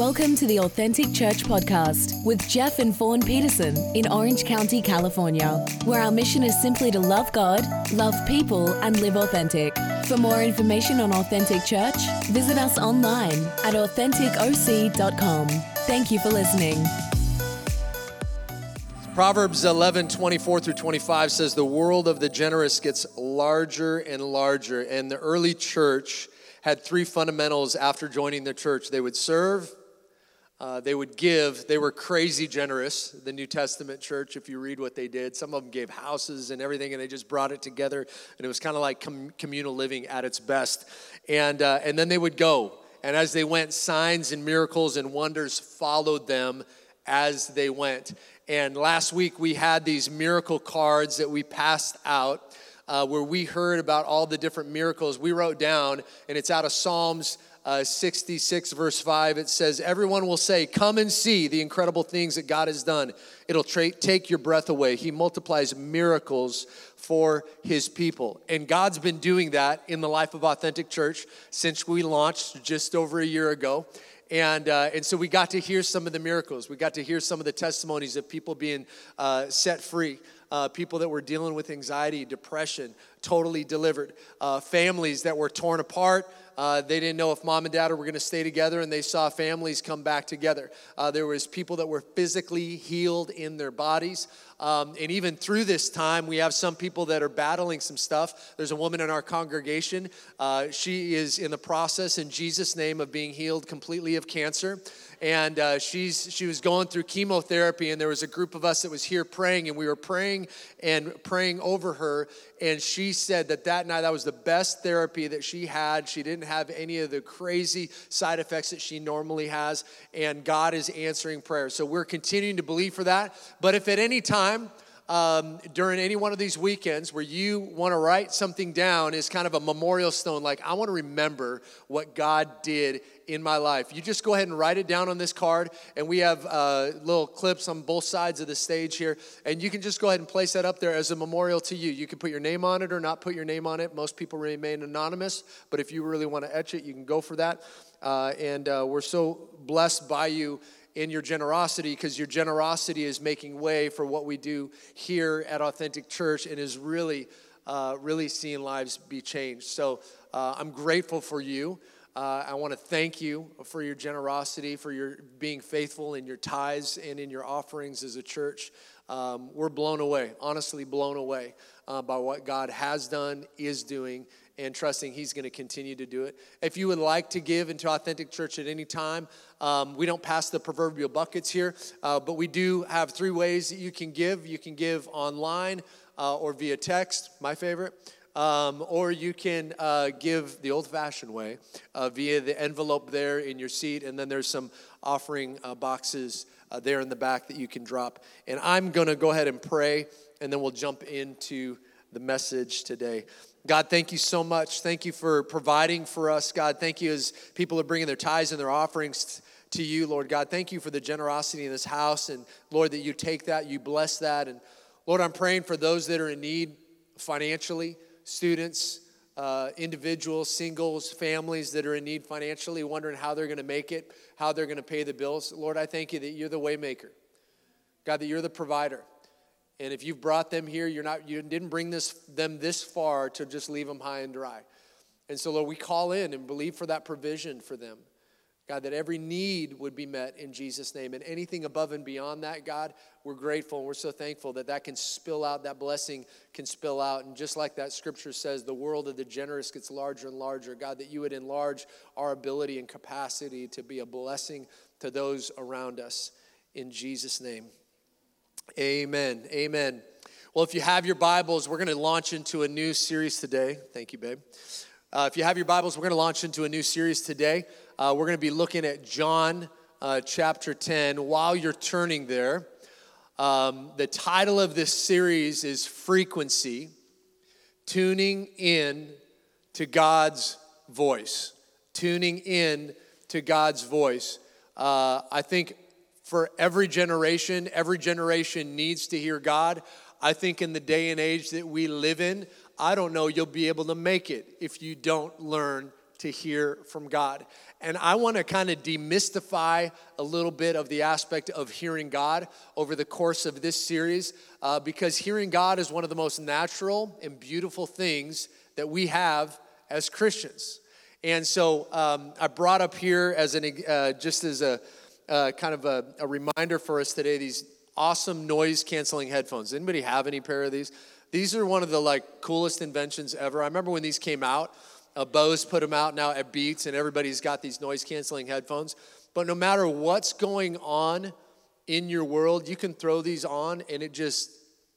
Welcome to the Authentic Church Podcast with Jeff and Fawn Peterson in Orange County, California, where our mission is simply to love God, love people, and live authentic. For more information on Authentic Church, visit us online at AuthenticOC.com. Thank you for listening. Proverbs 11, 24 through 25 says, The world of the generous gets larger and larger. And the early church had three fundamentals after joining the church they would serve, uh, they would give. They were crazy generous, the New Testament church, if you read what they did. Some of them gave houses and everything, and they just brought it together. And it was kind of like com- communal living at its best. And, uh, and then they would go. And as they went, signs and miracles and wonders followed them as they went. And last week we had these miracle cards that we passed out. Uh, where we heard about all the different miracles we wrote down, and it's out of Psalms uh, 66, verse 5, it says, Everyone will say, Come and see the incredible things that God has done. It'll tra- take your breath away. He multiplies miracles for his people. And God's been doing that in the life of Authentic Church since we launched just over a year ago. And, uh, and so we got to hear some of the miracles. We got to hear some of the testimonies of people being uh, set free. Uh, people that were dealing with anxiety, depression, totally delivered. Uh, families that were torn apart, uh, they didn't know if mom and dad were going to stay together, and they saw families come back together. Uh, there was people that were physically healed in their bodies. Um, and even through this time, we have some people that are battling some stuff. There's a woman in our congregation. Uh, she is in the process, in Jesus' name, of being healed completely of cancer. And uh, she's she was going through chemotherapy and there was a group of us that was here praying and we were praying and praying over her. And she said that that night that was the best therapy that she had. She didn't have any of the crazy side effects that she normally has. And god is answering prayers so we're continuing to believe for that. But if at any time um, during any one of these weekends where you want to write something down is kind of a memorial stone, like I want to remember what God did in my life. You just go ahead and write it down on this card, and we have uh, little clips on both sides of the stage here, and you can just go ahead and place that up there as a memorial to you. You can put your name on it or not put your name on it. Most people remain anonymous, but if you really want to etch it, you can go for that. Uh, and uh, we're so blessed by you in your generosity because your generosity is making way for what we do here at Authentic Church and is really, uh, really seeing lives be changed. So uh, I'm grateful for you. Uh, I want to thank you for your generosity, for your being faithful in your tithes and in your offerings as a church. Um, we're blown away, honestly blown away uh, by what God has done, is doing, and trusting He's going to continue to do it. If you would like to give into Authentic Church at any time, um, we don't pass the proverbial buckets here, uh, but we do have three ways that you can give. You can give online uh, or via text, my favorite. Um, or you can uh, give the old fashioned way uh, via the envelope there in your seat, and then there's some offering uh, boxes uh, there in the back that you can drop. And I'm going to go ahead and pray, and then we'll jump into the message today. God, thank you so much. Thank you for providing for us, God. Thank you as people are bringing their tithes and their offerings to you, Lord God. Thank you for the generosity in this house. And Lord, that you take that, you bless that. And Lord, I'm praying for those that are in need financially, students, uh, individuals, singles, families that are in need financially, wondering how they're going to make it, how they're going to pay the bills. Lord, I thank you that you're the waymaker. God, that you're the provider. And if you've brought them here, you're not, you didn't bring this, them this far to just leave them high and dry. And so, Lord, we call in and believe for that provision for them. God, that every need would be met in Jesus' name. And anything above and beyond that, God, we're grateful and we're so thankful that that can spill out, that blessing can spill out. And just like that scripture says, the world of the generous gets larger and larger. God, that you would enlarge our ability and capacity to be a blessing to those around us. In Jesus' name. Amen. Amen. Well, if you have your Bibles, we're going to launch into a new series today. Thank you, babe. Uh, if you have your Bibles, we're going to launch into a new series today. Uh, we're going to be looking at John uh, chapter 10. While you're turning there, um, the title of this series is Frequency Tuning In to God's Voice. Tuning in to God's voice. Uh, I think for every generation. Every generation needs to hear God. I think in the day and age that we live in, I don't know you'll be able to make it if you don't learn to hear from God. And I want to kind of demystify a little bit of the aspect of hearing God over the course of this series uh, because hearing God is one of the most natural and beautiful things that we have as Christians. And so um, I brought up here as an uh, just as a uh, kind of a, a reminder for us today these awesome noise canceling headphones. Anybody have any pair of these? These are one of the like coolest inventions ever. I remember when these came out. Uh, Bose put them out now at Beats, and everybody's got these noise canceling headphones. But no matter what's going on in your world, you can throw these on, and it just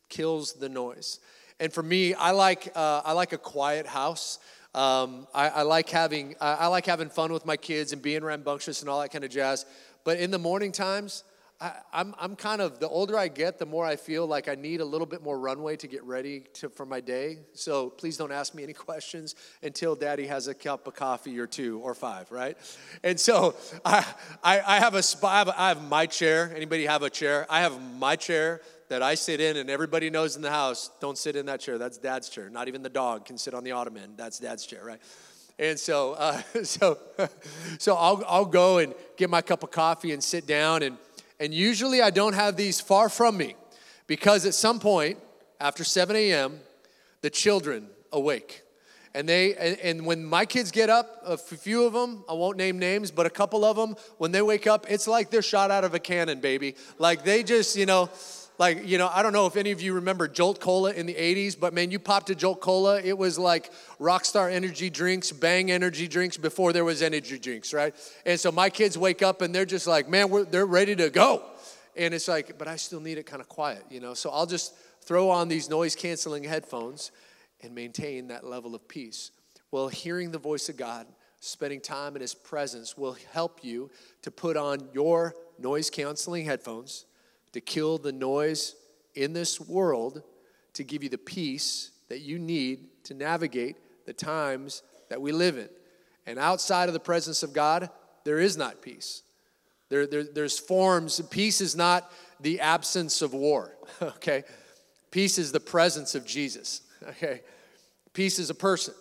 kills the noise. And for me, I like uh, I like a quiet house. Um, I, I, like having I, I like having fun with my kids and being rambunctious and all that kind of jazz. But in the morning times, I, am I'm, I'm kind of, the older I get, the more I feel like I need a little bit more runway to get ready to, for my day. So please don't ask me any questions until daddy has a cup of coffee or two or five, right? And so I, I, I have a spot, I have my chair. Anybody have a chair? I have my chair that I sit in, and everybody knows in the house, don't sit in that chair. That's dad's chair. Not even the dog can sit on the ottoman. That's dad's chair, right? And so, uh, so, so I'll, I'll go and get my cup of coffee and sit down. And, and usually I don't have these far from me because at some point after 7 a.m., the children awake. And they and, and when my kids get up, a few of them, I won't name names, but a couple of them, when they wake up, it's like they're shot out of a cannon, baby. Like they just, you know, like, you know, I don't know if any of you remember Jolt Cola in the 80s, but man, you popped a Jolt Cola, it was like Rockstar energy drinks, Bang energy drinks before there was energy drinks, right? And so my kids wake up and they're just like, man, they're ready to go. And it's like, but I still need it kind of quiet, you know? So I'll just throw on these noise canceling headphones and maintain that level of peace. Well, hearing the voice of God, spending time in His presence will help you to put on your noise canceling headphones to kill the noise in this world to give you the peace that you need to navigate the times that we live in. And outside of the presence of God, there is not peace. There, there, there's forms. Peace is not the absence of war, okay? Peace is the presence of Jesus, okay? Peace is a person.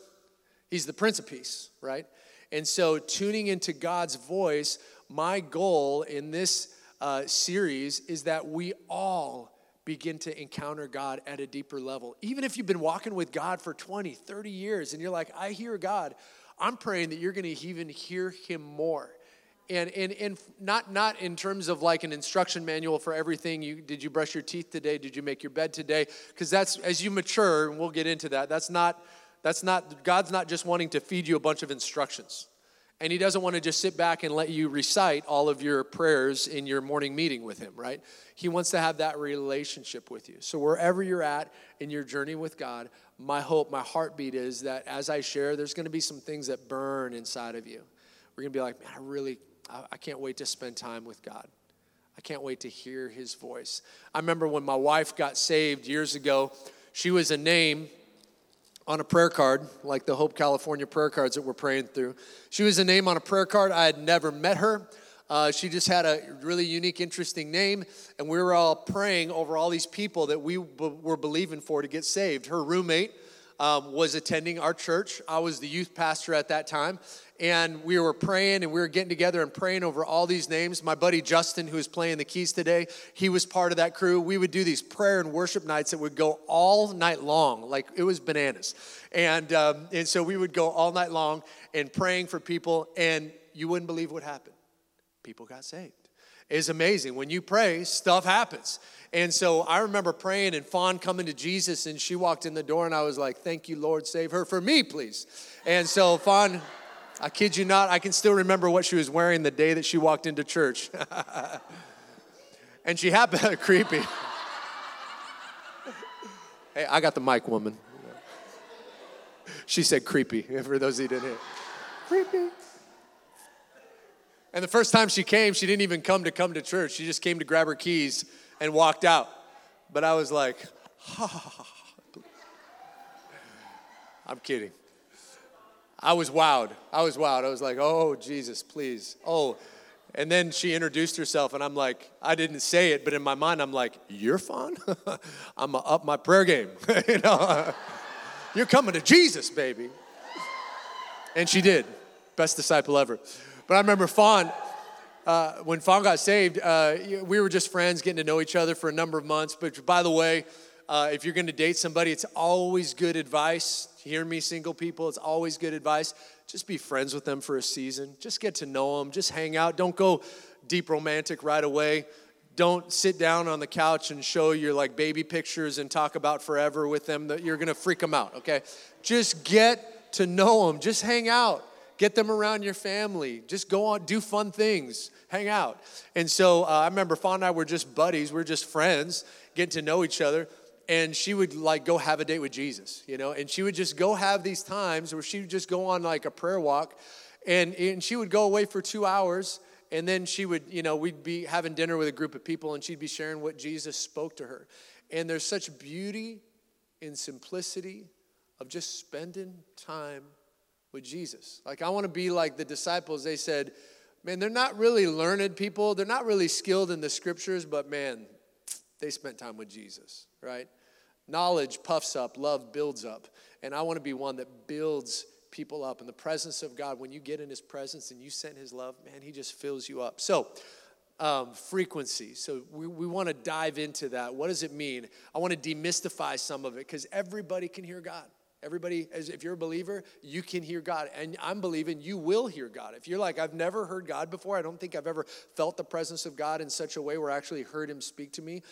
He's the Prince of Peace, right? And so, tuning into God's voice, my goal in this uh, series is that we all begin to encounter God at a deeper level. Even if you've been walking with God for 20, 30 years and you're like, I hear God, I'm praying that you're going to even hear Him more. And, and, and not, not in terms of like an instruction manual for everything. You, did you brush your teeth today? Did you make your bed today? Because that's, as you mature, and we'll get into that, that's not, that's not, God's not just wanting to feed you a bunch of instructions. And he doesn't want to just sit back and let you recite all of your prayers in your morning meeting with him, right? He wants to have that relationship with you. So, wherever you're at in your journey with God, my hope, my heartbeat is that as I share, there's going to be some things that burn inside of you. We're going to be like, man, I really, I, can't wait to spend time with God. I can't wait to hear his voice. I remember when my wife got saved years ago, she was a name on a prayer card, like the Hope California prayer cards that we're praying through. She was a name on a prayer card. I had never met her. Uh, she just had a really unique, interesting name, and we were all praying over all these people that we b- were believing for to get saved. Her roommate um, was attending our church. I was the youth pastor at that time, and we were praying and we were getting together and praying over all these names. My buddy Justin, who is playing the keys today, he was part of that crew. We would do these prayer and worship nights that would go all night long, like it was bananas. And, um, and so we would go all night long and praying for people, and you wouldn't believe what happened. People got saved. It's amazing. When you pray, stuff happens. And so I remember praying and Fawn coming to Jesus, and she walked in the door, and I was like, Thank you, Lord, save her for me, please. And so Fawn I kid you not, I can still remember what she was wearing the day that she walked into church. and she happened, creepy. hey, I got the mic, woman. She said creepy, for those who didn't hear. Creepy. And the first time she came, she didn't even come to come to church. She just came to grab her keys and walked out. But I was like, ha ha ha. I'm kidding. I was wowed. I was wowed. I was like, oh, Jesus, please. Oh. And then she introduced herself, and I'm like, I didn't say it, but in my mind, I'm like, you're fun? I'm to up my prayer game. you know, you're coming to Jesus, baby. And she did. Best disciple ever. But I remember Fawn, uh, when Fawn got saved, uh, we were just friends, getting to know each other for a number of months. But by the way, uh, if you're going to date somebody, it's always good advice. Hear me, single people, it's always good advice. Just be friends with them for a season. Just get to know them. Just hang out. Don't go deep romantic right away. Don't sit down on the couch and show your like baby pictures and talk about forever with them. That you're going to freak them out. Okay, just get to know them. Just hang out. Get them around your family. Just go on, do fun things, hang out. And so uh, I remember Fawn and I were just buddies. We are just friends, getting to know each other and she would like go have a date with Jesus, you know, and she would just go have these times where she would just go on like a prayer walk and, and she would go away for two hours and then she would, you know, we'd be having dinner with a group of people and she'd be sharing what Jesus spoke to her. And there's such beauty in simplicity of just spending time with Jesus. Like, I want to be like the disciples. They said, man, they're not really learned people, they're not really skilled in the scriptures, but man, they spent time with Jesus, right? Knowledge puffs up, love builds up. And I want to be one that builds people up. In the presence of God, when you get in His presence and you send His love, man, He just fills you up. So, um, frequency. So, we, we want to dive into that. What does it mean? I want to demystify some of it because everybody can hear God. Everybody, as if you're a believer, you can hear God. And I'm believing you will hear God. If you're like, I've never heard God before, I don't think I've ever felt the presence of God in such a way where I actually heard Him speak to me.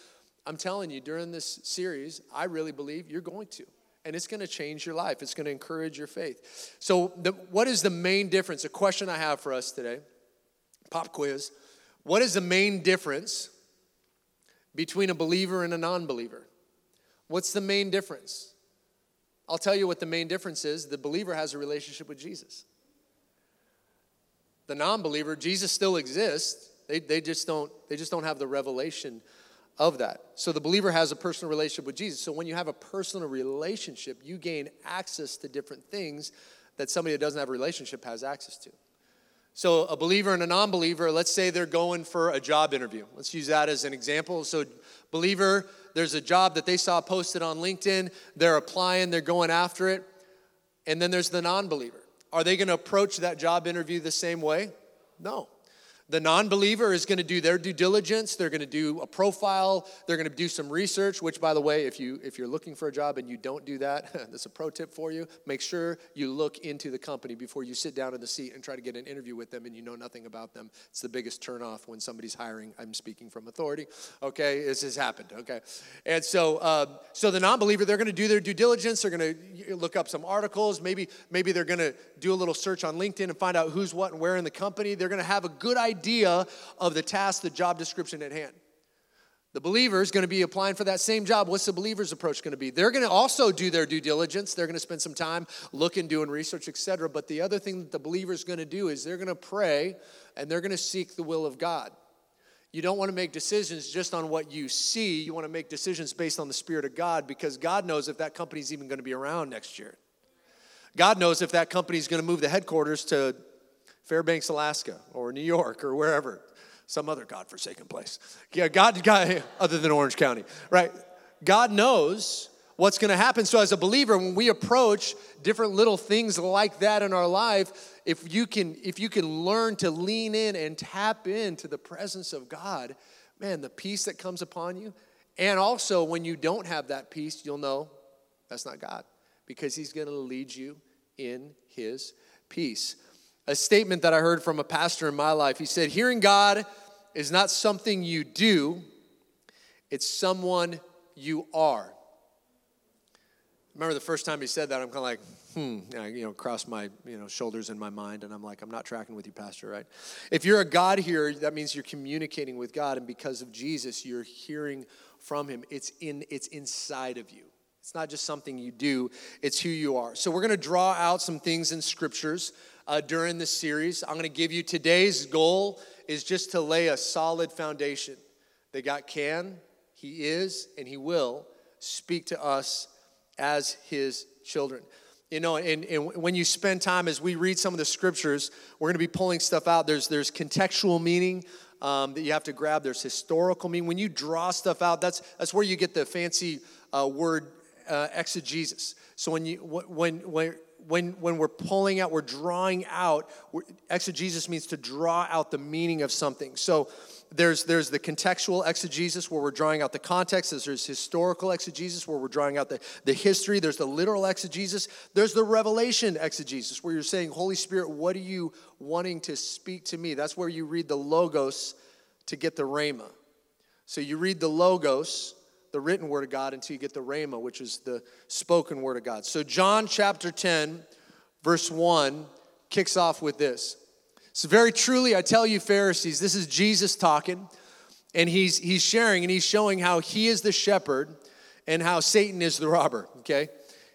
I'm telling you, during this series, I really believe you're going to. And it's going to change your life. It's going to encourage your faith. So, the, what is the main difference? A question I have for us today pop quiz. What is the main difference between a believer and a non believer? What's the main difference? I'll tell you what the main difference is the believer has a relationship with Jesus. The non believer, Jesus still exists. They, they, just don't, they just don't have the revelation of that. So the believer has a personal relationship with Jesus. So when you have a personal relationship, you gain access to different things that somebody that doesn't have a relationship has access to. So a believer and a non-believer, let's say they're going for a job interview. Let's use that as an example. So believer, there's a job that they saw posted on LinkedIn, they're applying, they're going after it. And then there's the non-believer. Are they going to approach that job interview the same way? No. The non believer is going to do their due diligence. They're going to do a profile. They're going to do some research, which, by the way, if, you, if you're looking for a job and you don't do that, that's a pro tip for you. Make sure you look into the company before you sit down in the seat and try to get an interview with them and you know nothing about them. It's the biggest turnoff when somebody's hiring. I'm speaking from authority. Okay, this has happened. Okay. And so, uh, so the non believer, they're going to do their due diligence. They're going to look up some articles. Maybe, maybe they're going to do a little search on LinkedIn and find out who's what and where in the company. They're going to have a good idea idea of the task, the job description at hand. The believer is going to be applying for that same job. What's the believer's approach going to be? They're going to also do their due diligence. They're going to spend some time looking, doing research, etc. But the other thing that the believer is going to do is they're going to pray and they're going to seek the will of God. You don't want to make decisions just on what you see. You want to make decisions based on the Spirit of God because God knows if that company is even going to be around next year. God knows if that company is going to move the headquarters to Fairbanks, Alaska, or New York, or wherever, some other godforsaken place. Yeah, God, God other than Orange County, right? God knows what's going to happen. So, as a believer, when we approach different little things like that in our life, if you can, if you can learn to lean in and tap into the presence of God, man, the peace that comes upon you. And also, when you don't have that peace, you'll know that's not God because He's going to lead you in His peace a statement that I heard from a pastor in my life. He said, Hearing God is not something you do, it's someone you are. Remember the first time he said that, I'm kind of like, hmm, you know, cross my you know shoulders in my mind, and I'm like, I'm not tracking with you, Pastor, right? If you're a God here, that means you're communicating with God, and because of Jesus, you're hearing from Him. It's in, it's inside of you. It's not just something you do; it's who you are. So we're going to draw out some things in scriptures uh, during this series. I'm going to give you today's goal is just to lay a solid foundation that God can, He is, and He will speak to us as His children. You know, and, and when you spend time as we read some of the scriptures, we're going to be pulling stuff out. There's, there's contextual meaning um, that you have to grab, there's historical meaning. When you draw stuff out, that's, that's where you get the fancy uh, word uh, exegesis. So when you when when when, when we're pulling out, we're drawing out, we're, exegesis means to draw out the meaning of something. So there's, there's the contextual exegesis where we're drawing out the context. There's historical exegesis where we're drawing out the, the history. There's the literal exegesis. There's the revelation exegesis where you're saying, Holy Spirit, what are you wanting to speak to me? That's where you read the logos to get the rhema. So you read the logos, the written word of God, until you get the rhema, which is the spoken word of God. So John chapter 10, verse 1 kicks off with this. So, very truly, I tell you, Pharisees, this is Jesus talking, and he's, he's sharing and he's showing how he is the shepherd and how Satan is the robber, okay?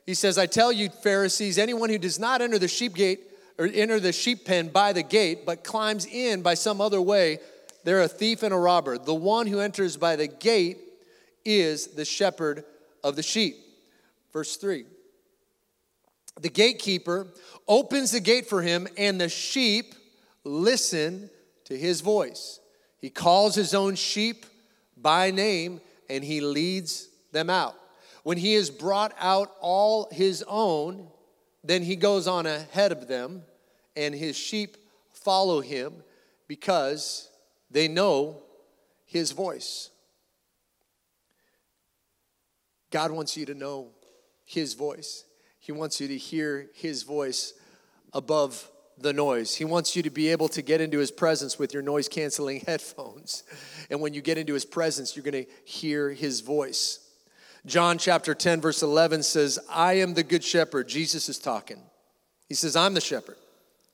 He says, I tell you, Pharisees, anyone who does not enter the sheep gate or enter the sheep pen by the gate, but climbs in by some other way, they're a thief and a robber. The one who enters by the gate is the shepherd of the sheep. Verse 3 The gatekeeper opens the gate for him, and the sheep listen to his voice. He calls his own sheep by name and he leads them out. When he has brought out all his own, then he goes on ahead of them and his sheep follow him because they know his voice. God wants you to know his voice. He wants you to hear his voice above the noise. He wants you to be able to get into his presence with your noise canceling headphones. And when you get into his presence, you're going to hear his voice. John chapter 10, verse 11 says, I am the good shepherd. Jesus is talking. He says, I'm the shepherd.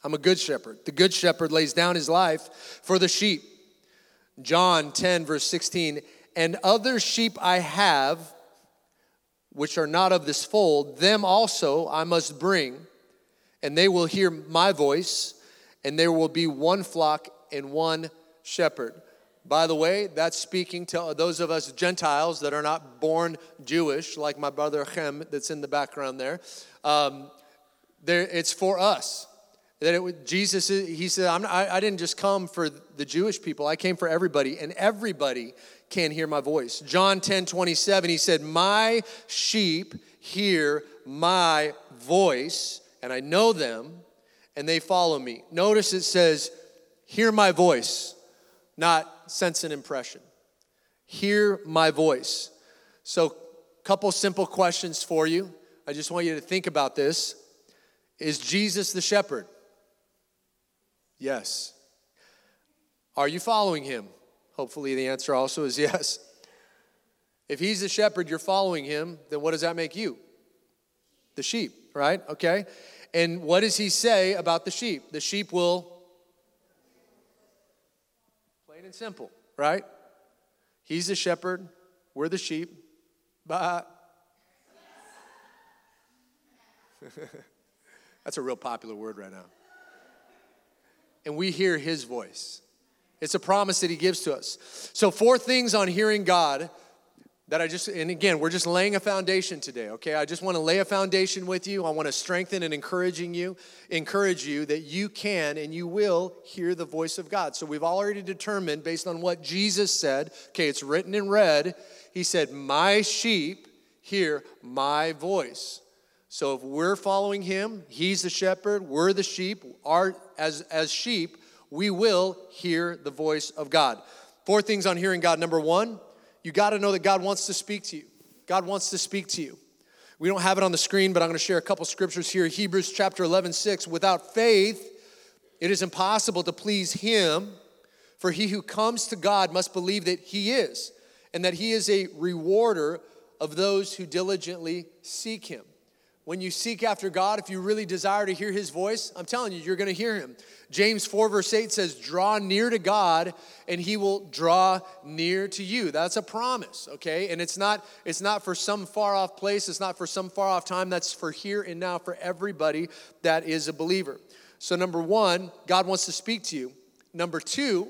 I'm a good shepherd. The good shepherd lays down his life for the sheep. John 10, verse 16, and other sheep I have, which are not of this fold, them also I must bring and they will hear my voice, and there will be one flock and one shepherd. By the way, that's speaking to those of us Gentiles that are not born Jewish, like my brother Chem that's in the background there. Um, there it's for us. That it, Jesus, he said, I'm, I, I didn't just come for the Jewish people, I came for everybody, and everybody can hear my voice. John 10 27, he said, My sheep hear my voice and I know them, and they follow me. Notice it says, Hear my voice, not sense an impression. Hear my voice. So, couple simple questions for you. I just want you to think about this. Is Jesus the shepherd? Yes. Are you following him? Hopefully, the answer also is yes. If he's the shepherd, you're following him, then what does that make you? The sheep, right? Okay. And what does he say about the sheep? The sheep will, plain and simple, right? He's the shepherd, we're the sheep. But that's a real popular word right now. And we hear his voice. It's a promise that he gives to us. So, four things on hearing God that I just, and again, we're just laying a foundation today, okay? I just want to lay a foundation with you. I want to strengthen and encouraging you, encourage you that you can and you will hear the voice of God. So we've already determined based on what Jesus said, okay, it's written in red. He said, My sheep hear my voice. So if we're following him, he's the shepherd, we're the sheep, our, as, as sheep, we will hear the voice of God. Four things on hearing God. Number one, you got to know that God wants to speak to you. God wants to speak to you. We don't have it on the screen, but I'm going to share a couple scriptures here. Hebrews chapter 11, 6. Without faith, it is impossible to please Him, for he who comes to God must believe that He is, and that He is a rewarder of those who diligently seek Him. When you seek after God, if you really desire to hear His voice, I'm telling you, you're going to hear Him. James 4, verse 8 says, Draw near to God, and He will draw near to you. That's a promise, okay? And it's not, it's not for some far off place, it's not for some far off time. That's for here and now for everybody that is a believer. So, number one, God wants to speak to you. Number two,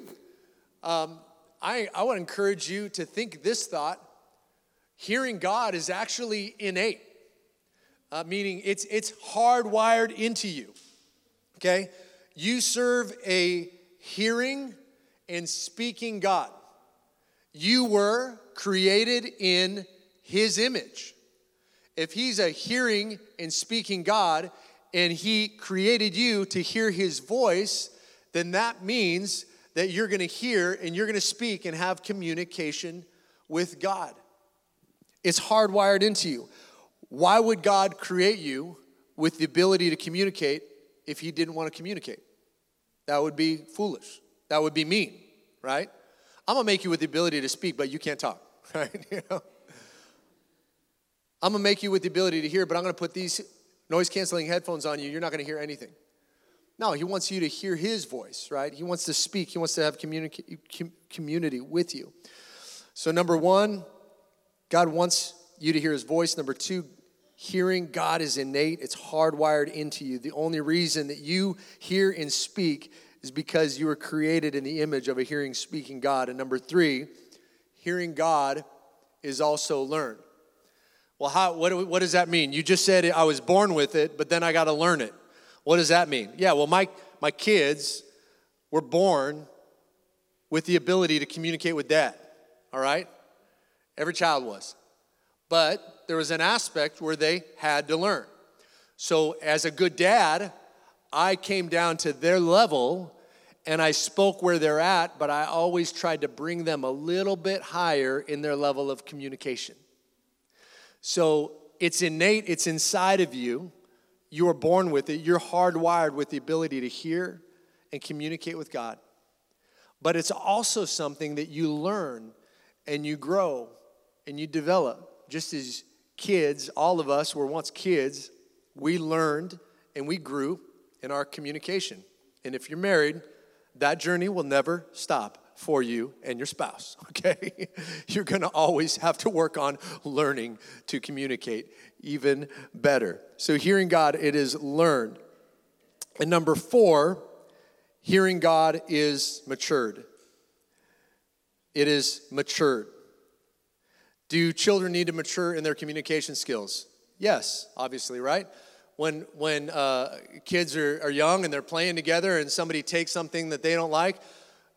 um, I, I to encourage you to think this thought hearing God is actually innate uh, meaning it's, it's hardwired into you. Okay? You serve a hearing and speaking God. You were created in His image. If He's a hearing and speaking God, and He created you to hear His voice, then that means that you're going to hear and you're going to speak and have communication with God. It's hardwired into you. Why would God create you with the ability to communicate if He didn't want to communicate? That would be foolish. That would be mean, right? I'm gonna make you with the ability to speak, but you can't talk, right? You know? I'm gonna make you with the ability to hear, but I'm gonna put these noise canceling headphones on you. You're not gonna hear anything. No, he wants you to hear his voice, right? He wants to speak, he wants to have communica- community with you. So, number one, God wants you to hear his voice. Number two, hearing God is innate, it's hardwired into you. The only reason that you hear and speak is because you were created in the image of a hearing, speaking God. And number three, hearing God is also learned. Well, how, what, what does that mean? You just said I was born with it, but then I got to learn it. What does that mean? Yeah, well, my, my kids were born with the ability to communicate with dad, all right? Every child was. But there was an aspect where they had to learn. So, as a good dad, I came down to their level and I spoke where they're at, but I always tried to bring them a little bit higher in their level of communication. So it's innate, it's inside of you. You are born with it. You're hardwired with the ability to hear and communicate with God. But it's also something that you learn and you grow and you develop. Just as kids, all of us were once kids, we learned and we grew in our communication. And if you're married, that journey will never stop for you and your spouse, okay? You're gonna always have to work on learning to communicate even better. So, hearing God, it is learned. And number four, hearing God is matured. It is matured. Do children need to mature in their communication skills? Yes, obviously, right? when when uh, kids are, are young and they're playing together and somebody takes something that they don't like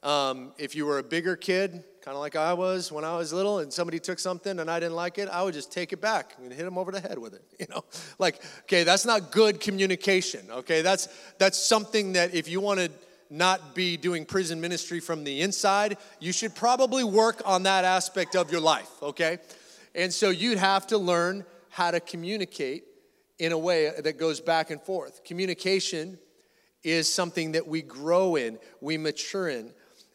um, if you were a bigger kid kind of like i was when i was little and somebody took something and i didn't like it i would just take it back and hit them over the head with it you know like okay that's not good communication okay that's that's something that if you want to not be doing prison ministry from the inside you should probably work on that aspect of your life okay and so you'd have to learn how to communicate in a way that goes back and forth. Communication is something that we grow in, we mature in.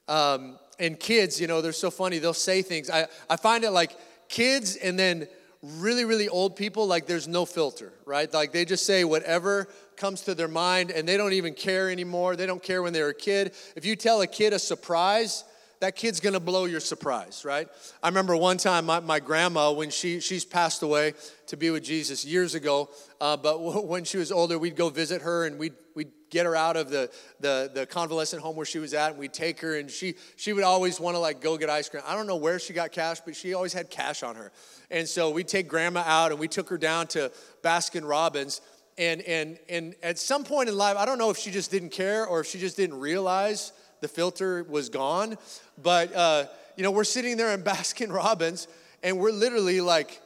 Um, and kids, you know, they're so funny. They'll say things. I, I find it like kids and then really, really old people, like there's no filter, right? Like they just say whatever comes to their mind and they don't even care anymore. They don't care when they're a kid. If you tell a kid a surprise, that kid's gonna blow your surprise, right? I remember one time my, my grandma, when she, she's passed away to be with Jesus years ago, uh, but when she was older, we'd go visit her and we'd get her out of the, the, the convalescent home where she was at and we'd take her and she, she would always wanna like go get ice cream. I don't know where she got cash, but she always had cash on her. And so we'd take grandma out and we took her down to Baskin Robbins and, and, and at some point in life, I don't know if she just didn't care or if she just didn't realize the filter was gone. But, uh, you know, we're sitting there in Baskin Robbins and we're literally like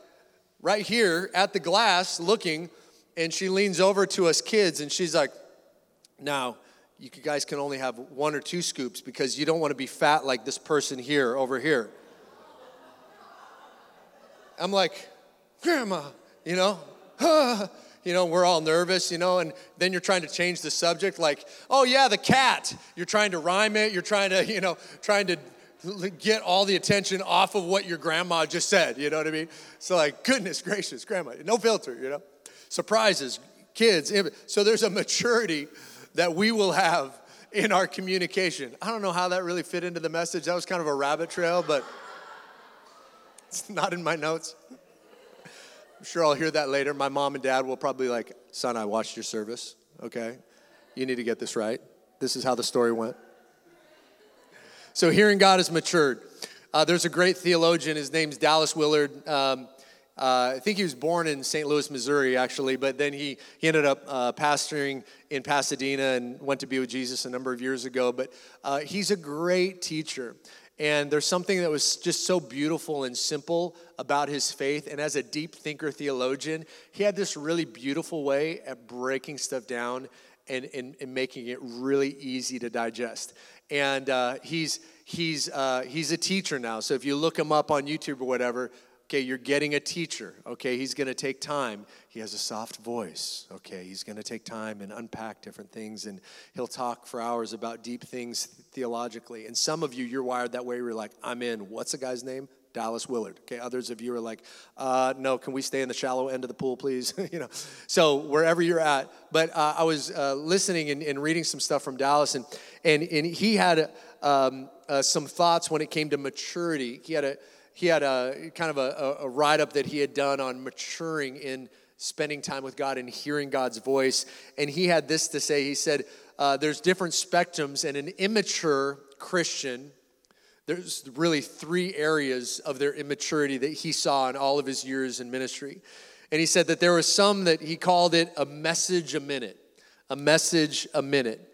right here at the glass looking. And she leans over to us kids and she's like, now, you guys can only have one or two scoops because you don't want to be fat like this person here over here. I'm like, Grandma, you know, you know, we're all nervous, you know, and then you're trying to change the subject, like, oh yeah, the cat. You're trying to rhyme it, you're trying to, you know, trying to get all the attention off of what your grandma just said, you know what I mean? So, like, goodness gracious, grandma, no filter, you know? Surprises, kids. So, there's a maturity that we will have in our communication. I don't know how that really fit into the message. That was kind of a rabbit trail, but it's not in my notes. I'm sure I'll hear that later. My mom and dad will probably like, son, I watched your service. Okay. You need to get this right. This is how the story went. So, hearing God is matured. Uh, there's a great theologian, his name's Dallas Willard. Um, uh, I think he was born in St. Louis, Missouri, actually, but then he, he ended up uh, pastoring in Pasadena and went to be with Jesus a number of years ago. But uh, he's a great teacher. And there's something that was just so beautiful and simple about his faith. And as a deep thinker theologian, he had this really beautiful way at breaking stuff down and, and, and making it really easy to digest. And uh, he's, he's, uh, he's a teacher now. So if you look him up on YouTube or whatever, okay, you're getting a teacher. Okay, he's going to take time. He has a soft voice. Okay, he's going to take time and unpack different things, and he'll talk for hours about deep things theologically. And some of you, you're wired that way. You're like, I'm in. What's the guy's name? Dallas Willard. Okay, others of you are like, uh, no, can we stay in the shallow end of the pool, please? you know, so wherever you're at. But uh, I was uh, listening and, and, reading some stuff from Dallas, and and, and he had um, uh, some thoughts when it came to maturity. He had a he had a kind of a, a write up that he had done on maturing in spending time with God and hearing God's voice, and he had this to say. He said, uh, "There's different spectrums, and an immature Christian." there's really three areas of their immaturity that he saw in all of his years in ministry. And he said that there was some that he called it a message a minute, a message a minute.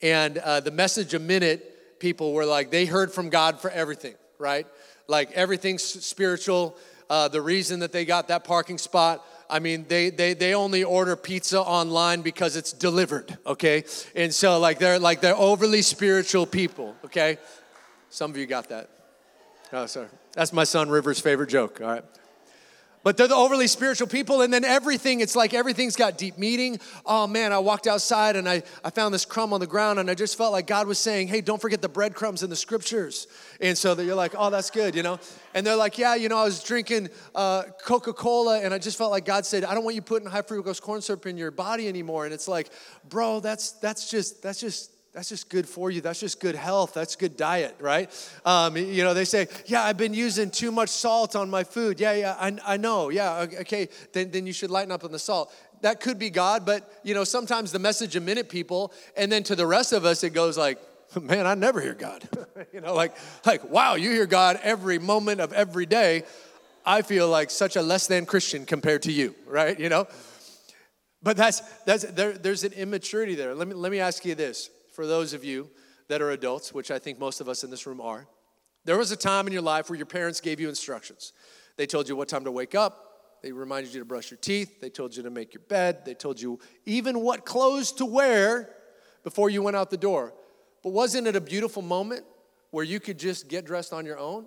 And uh, the message a minute people were like, they heard from God for everything, right? Like everything's spiritual. Uh, the reason that they got that parking spot, I mean, they, they, they only order pizza online because it's delivered, okay? And so like they're like they're overly spiritual people, okay? Some of you got that. Oh, sorry. That's my son River's favorite joke, all right? But they're the overly spiritual people, and then everything, it's like everything's got deep meaning. Oh man, I walked outside and I, I found this crumb on the ground, and I just felt like God was saying, Hey, don't forget the breadcrumbs in the scriptures. And so that you're like, Oh, that's good, you know? And they're like, Yeah, you know, I was drinking uh, Coca Cola, and I just felt like God said, I don't want you putting high fructose corn syrup in your body anymore. And it's like, Bro, that's, that's just, that's just, that's just good for you. That's just good health. That's good diet, right? Um, you know, they say, yeah, I've been using too much salt on my food. Yeah, yeah, I, I know. Yeah, okay, then, then you should lighten up on the salt. That could be God, but, you know, sometimes the message a minute people, and then to the rest of us, it goes like, man, I never hear God. you know, like, like, wow, you hear God every moment of every day. I feel like such a less than Christian compared to you, right? You know? But that's, that's there, there's an immaturity there. Let me, let me ask you this for those of you that are adults, which I think most of us in this room are. There was a time in your life where your parents gave you instructions. They told you what time to wake up, they reminded you to brush your teeth, they told you to make your bed, they told you even what clothes to wear before you went out the door. But wasn't it a beautiful moment where you could just get dressed on your own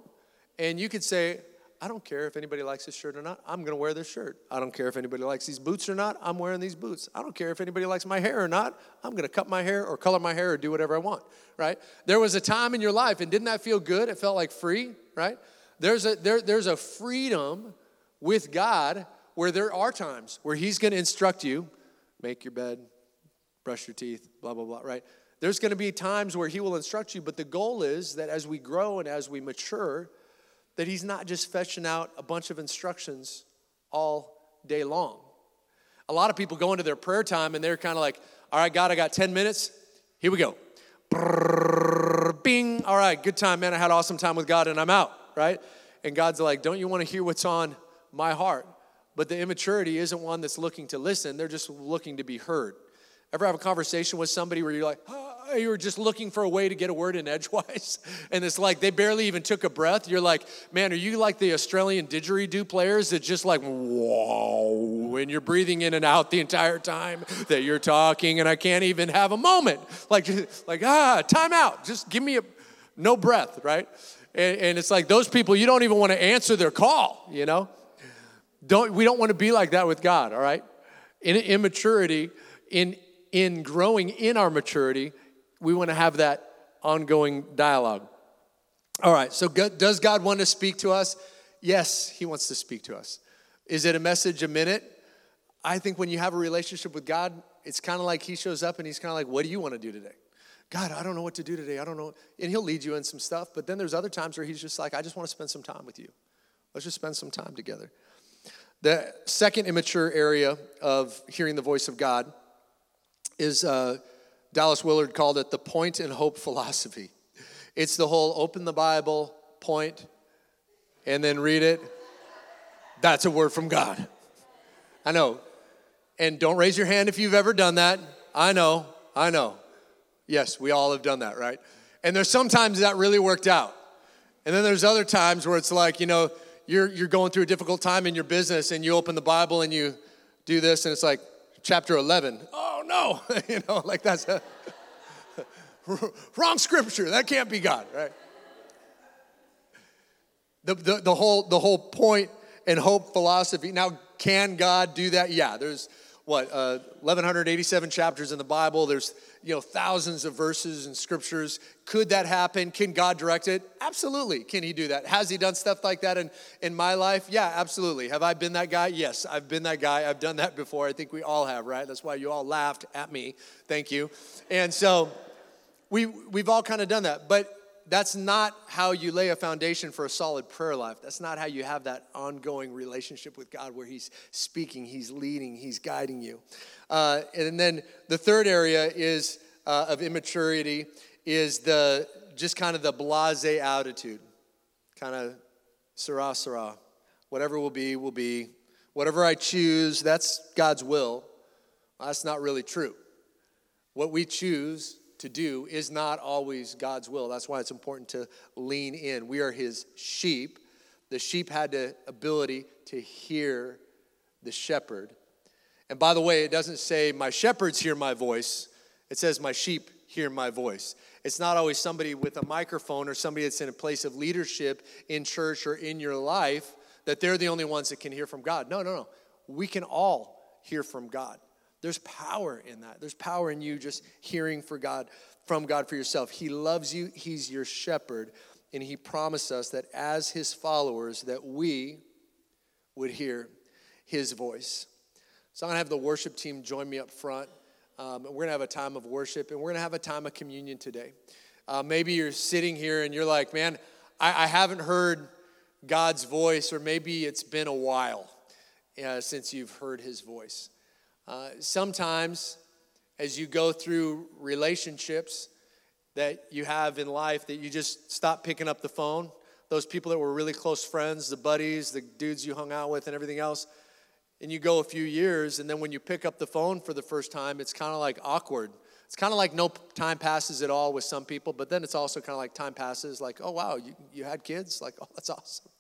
and you could say, I don't care if anybody likes this shirt or not. I'm going to wear this shirt. I don't care if anybody likes these boots or not. I'm wearing these boots. I don't care if anybody likes my hair or not. I'm going to cut my hair or color my hair or do whatever I want, right? There was a time in your life, and didn't that feel good? It felt like free, right? There's a, there, there's a freedom with God where there are times where He's going to instruct you make your bed, brush your teeth, blah, blah, blah, right? There's going to be times where He will instruct you, but the goal is that as we grow and as we mature, that he's not just fetching out a bunch of instructions all day long. A lot of people go into their prayer time and they're kind of like, all right, God, I got 10 minutes. Here we go. Brrr, bing. All right, good time, man. I had awesome time with God and I'm out, right? And God's like, don't you want to hear what's on my heart? But the immaturity isn't one that's looking to listen, they're just looking to be heard. Ever have a conversation with somebody where you're like, oh, you were just looking for a way to get a word in edgewise, and it's like they barely even took a breath. You're like, man, are you like the Australian didgeridoo players that just like, whoa, and you're breathing in and out the entire time that you're talking, and I can't even have a moment. Like, like ah, time out. Just give me a no breath, right? And, and it's like those people, you don't even want to answer their call, you know? Don't, we don't want to be like that with God, all right? In immaturity, in in growing in our maturity, we want to have that ongoing dialogue. All right, so does God want to speak to us? Yes, He wants to speak to us. Is it a message a minute? I think when you have a relationship with God, it's kind of like He shows up and He's kind of like, What do you want to do today? God, I don't know what to do today. I don't know. And He'll lead you in some stuff, but then there's other times where He's just like, I just want to spend some time with you. Let's just spend some time together. The second immature area of hearing the voice of God is. Uh, Dallas Willard called it the point and hope philosophy. It's the whole open the Bible, point, and then read it. That's a word from God. I know. And don't raise your hand if you've ever done that. I know, I know. Yes, we all have done that, right? And there's sometimes that really worked out. And then there's other times where it's like, you know, you're, you're going through a difficult time in your business and you open the Bible and you do this and it's like chapter 11. Oh no, you know, like that's a wrong scripture. That can't be God, right? The, the, the, whole, the whole point and hope philosophy. Now, can God do that? Yeah, there's what, uh, 1,187 chapters in the Bible. There's you know, thousands of verses and scriptures. Could that happen? Can God direct it? Absolutely. Can He do that? Has He done stuff like that in, in my life? Yeah, absolutely. Have I been that guy? Yes, I've been that guy. I've done that before. I think we all have, right? That's why you all laughed at me. Thank you. And so we, we've all kind of done that. But that's not how you lay a foundation for a solid prayer life. That's not how you have that ongoing relationship with God where He's speaking, He's leading, He's guiding you. Uh, and then the third area is uh, of immaturity is the just kind of the blase attitude, kind of sera sera. Whatever will be, will be. Whatever I choose, that's God's will. Well, that's not really true. What we choose to do is not always God's will. That's why it's important to lean in. We are his sheep. The sheep had the ability to hear the shepherd. And by the way, it doesn't say, My shepherds hear my voice. It says, My sheep hear my voice. It's not always somebody with a microphone or somebody that's in a place of leadership in church or in your life that they're the only ones that can hear from God. No, no, no. We can all hear from God. There's power in that. There's power in you just hearing for God from God for yourself. He loves you. He's your shepherd, and he promised us that as his followers that we would hear his voice. So I'm to have the worship team join me up front. Um, we're going to have a time of worship and we're going to have a time of communion today. Uh, maybe you're sitting here and you're like, man, I, I haven't heard God's voice, or maybe it's been a while uh, since you've heard his voice. Uh, sometimes, as you go through relationships that you have in life, that you just stop picking up the phone. Those people that were really close friends, the buddies, the dudes you hung out with, and everything else. And you go a few years, and then when you pick up the phone for the first time, it's kind of like awkward. It's kind of like no time passes at all with some people, but then it's also kind of like time passes, like, oh, wow, you, you had kids? Like, oh, that's awesome.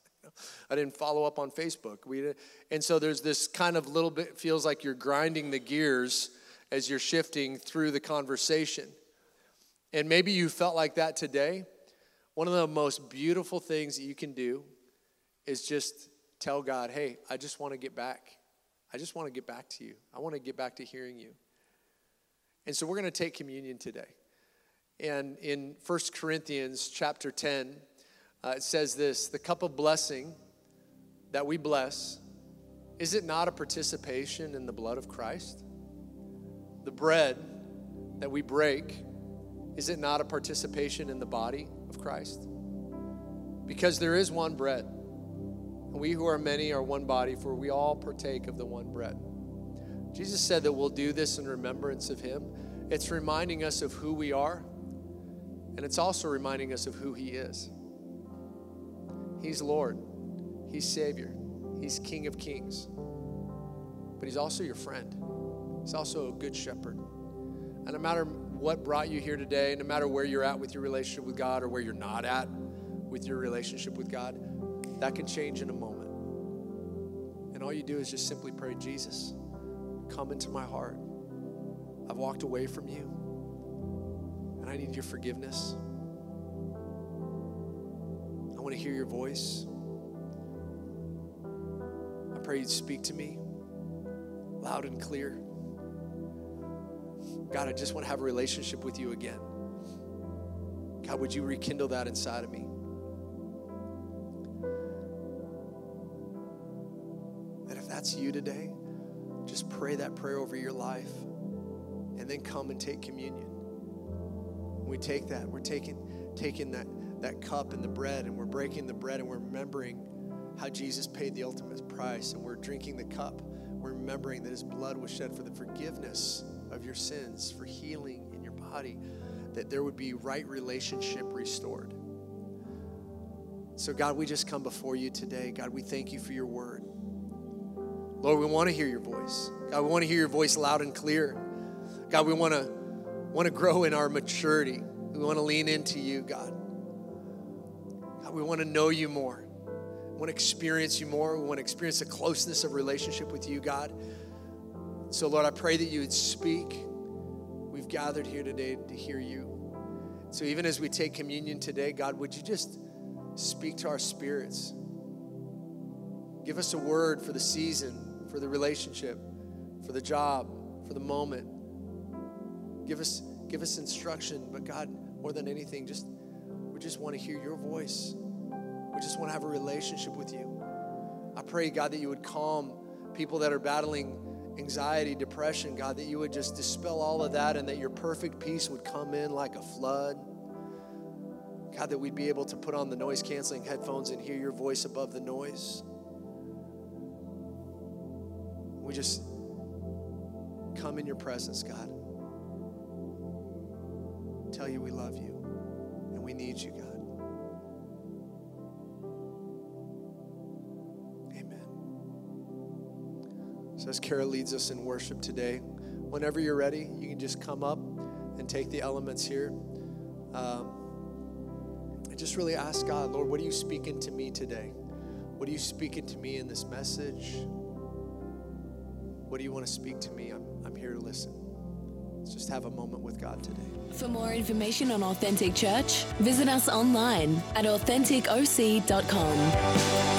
I didn't follow up on Facebook. We and so there's this kind of little bit feels like you're grinding the gears as you're shifting through the conversation. And maybe you felt like that today. One of the most beautiful things that you can do is just tell God, "Hey, I just want to get back. I just want to get back to you. I want to get back to hearing you." And so we're going to take communion today. And in 1 Corinthians chapter 10, uh, it says this the cup of blessing that we bless, is it not a participation in the blood of Christ? The bread that we break, is it not a participation in the body of Christ? Because there is one bread. And we who are many are one body, for we all partake of the one bread. Jesus said that we'll do this in remembrance of him. It's reminding us of who we are, and it's also reminding us of who he is. He's Lord, He's Savior, He's King of Kings. But He's also your friend, He's also a good shepherd. And no matter what brought you here today, no matter where you're at with your relationship with God or where you're not at with your relationship with God, that can change in a moment. And all you do is just simply pray, Jesus, come into my heart. I've walked away from you, and I need your forgiveness want to hear your voice. I pray you'd speak to me loud and clear. God, I just want to have a relationship with you again. God, would you rekindle that inside of me? And if that's you today, just pray that prayer over your life and then come and take communion. We take that, we're taking, taking that that cup and the bread, and we're breaking the bread and we're remembering how Jesus paid the ultimate price, and we're drinking the cup. We're remembering that his blood was shed for the forgiveness of your sins, for healing in your body, that there would be right relationship restored. So, God, we just come before you today. God, we thank you for your word. Lord, we want to hear your voice. God, we want to hear your voice loud and clear. God, we want to want to grow in our maturity. We want to lean into you, God. God, we want to know you more. We want to experience you more. We want to experience the closeness of relationship with you, God. So, Lord, I pray that you would speak. We've gathered here today to hear you. So, even as we take communion today, God, would you just speak to our spirits? Give us a word for the season, for the relationship, for the job, for the moment. Give us, give us instruction, but God, more than anything, just we just want to hear your voice. We just want to have a relationship with you. I pray, God, that you would calm people that are battling anxiety, depression, God, that you would just dispel all of that and that your perfect peace would come in like a flood. God, that we'd be able to put on the noise canceling headphones and hear your voice above the noise. We just come in your presence, God. Tell you we love you we need you, God. Amen. So, as Kara leads us in worship today, whenever you're ready, you can just come up and take the elements here. Um, I just really ask God, Lord, what are you speaking to me today? What are you speaking to me in this message? What do you want to speak to me? I'm, I'm here to listen. Let's just have a moment with God today. For more information on Authentic Church, visit us online at AuthenticOC.com.